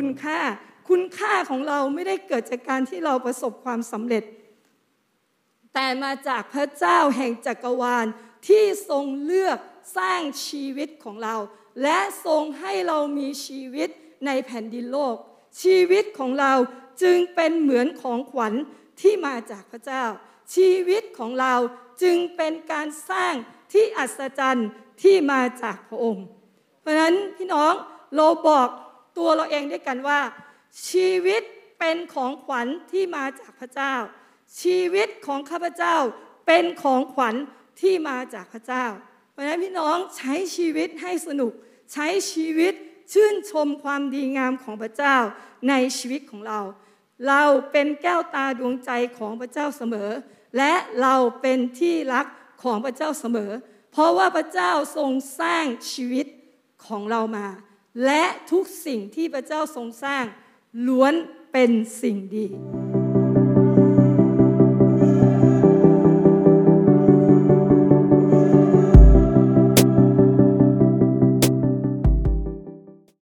ุณค่า คุณค่าของเราไม่ได้เกิดจากการที่เราประสบความสำเร็จ แต่มาจากพระเจ้าแห่งจักรวาลที่ทรงเลือกสร้างชีวิตของเรา และทรงให้เรามีชีวิตในแผ่นดินโลก ชีวิตของเราจึงเป็นเหมือนของขวัญที่มาจากพระเจ้า ชีวิตของเราจึงเป็นการสร้างที่อัศจรรย์ที่มาจากพระองค์ เพราะฉะนั้นพี่น้องเราบอก ตัวเราเองด้วยกันว่า ชีวิตเป็นของขวัญที่มาจากพระเจ้า ชีวิตของข้าพเจ้าเป็นของขวัญที่มาจากพระเจ้า เพราะฉะนั้นพี่น้องใช้ชีวิตให้สนุก ใช้ชีวิตชื่นชมความดีงามของพระเจ้าในชีวิตของเรา เราเป็นแก้วตาดวงใจของพระเจ้าเสมอ และเราเป็นที่รักของพระเจ้าเสมอ เพราะว่าพระเจ้าทรงสร้างชีวิตของเรามา และทุกสิ่งที่พระเจ้าทรงสร้างล้วนเป็นสิ่งดี